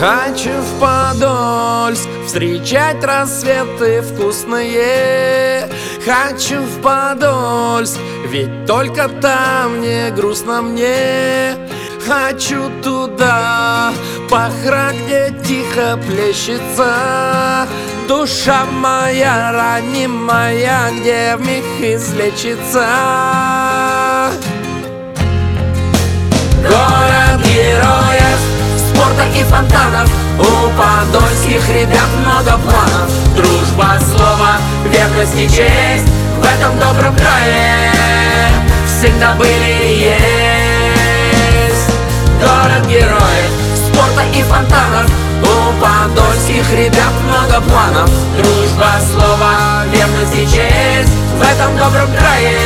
Хочу в Подольск встречать рассветы вкусные. Хочу в Подольск, ведь только там не грустно мне. Хочу туда, пахра, где тихо плещется. Душа моя ранимая, где вмиг излечится. Город У подольских ребят много планов. Дружба, слово, верность и честь В этом добром крае всегда были и есть. Город героев, спорта и фонтанов. У подольских ребят много планов. Дружба, слово, верность и честь В этом добром крае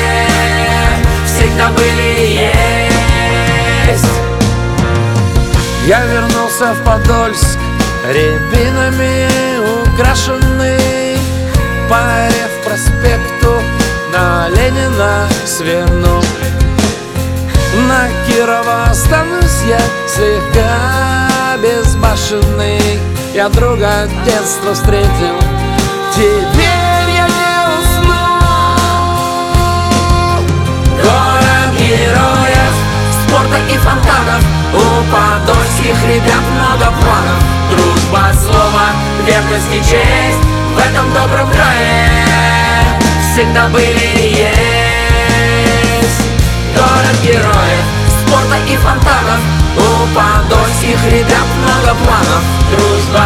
всегда были и есть. Я вернулся в Подольск Рябинами украшенный По Рев проспекту на Ленина сверну. На Кирова останусь я слегка безбашенный. Я друга детства встретил. Теперь я не усну Город героев, спорта и фонтанов. У подольских ребят много планов Дружба, слово, верность и честь В этом добром крае. Всегда были и есть. Город героев, спорта и фонтанов. У подольских ребят много планов. Дружба,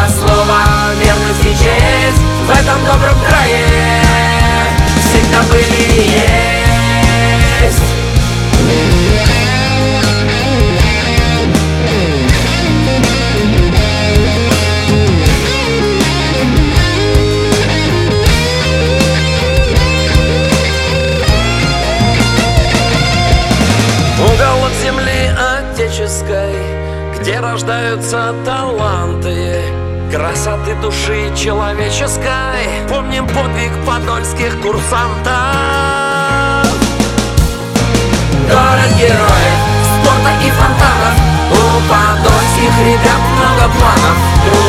отеческой Где рождаются таланты Красоты души человеческой. Помним подвиг подольских курсантов. Город героев, спорта и фонтанов. У подольских ребят много планов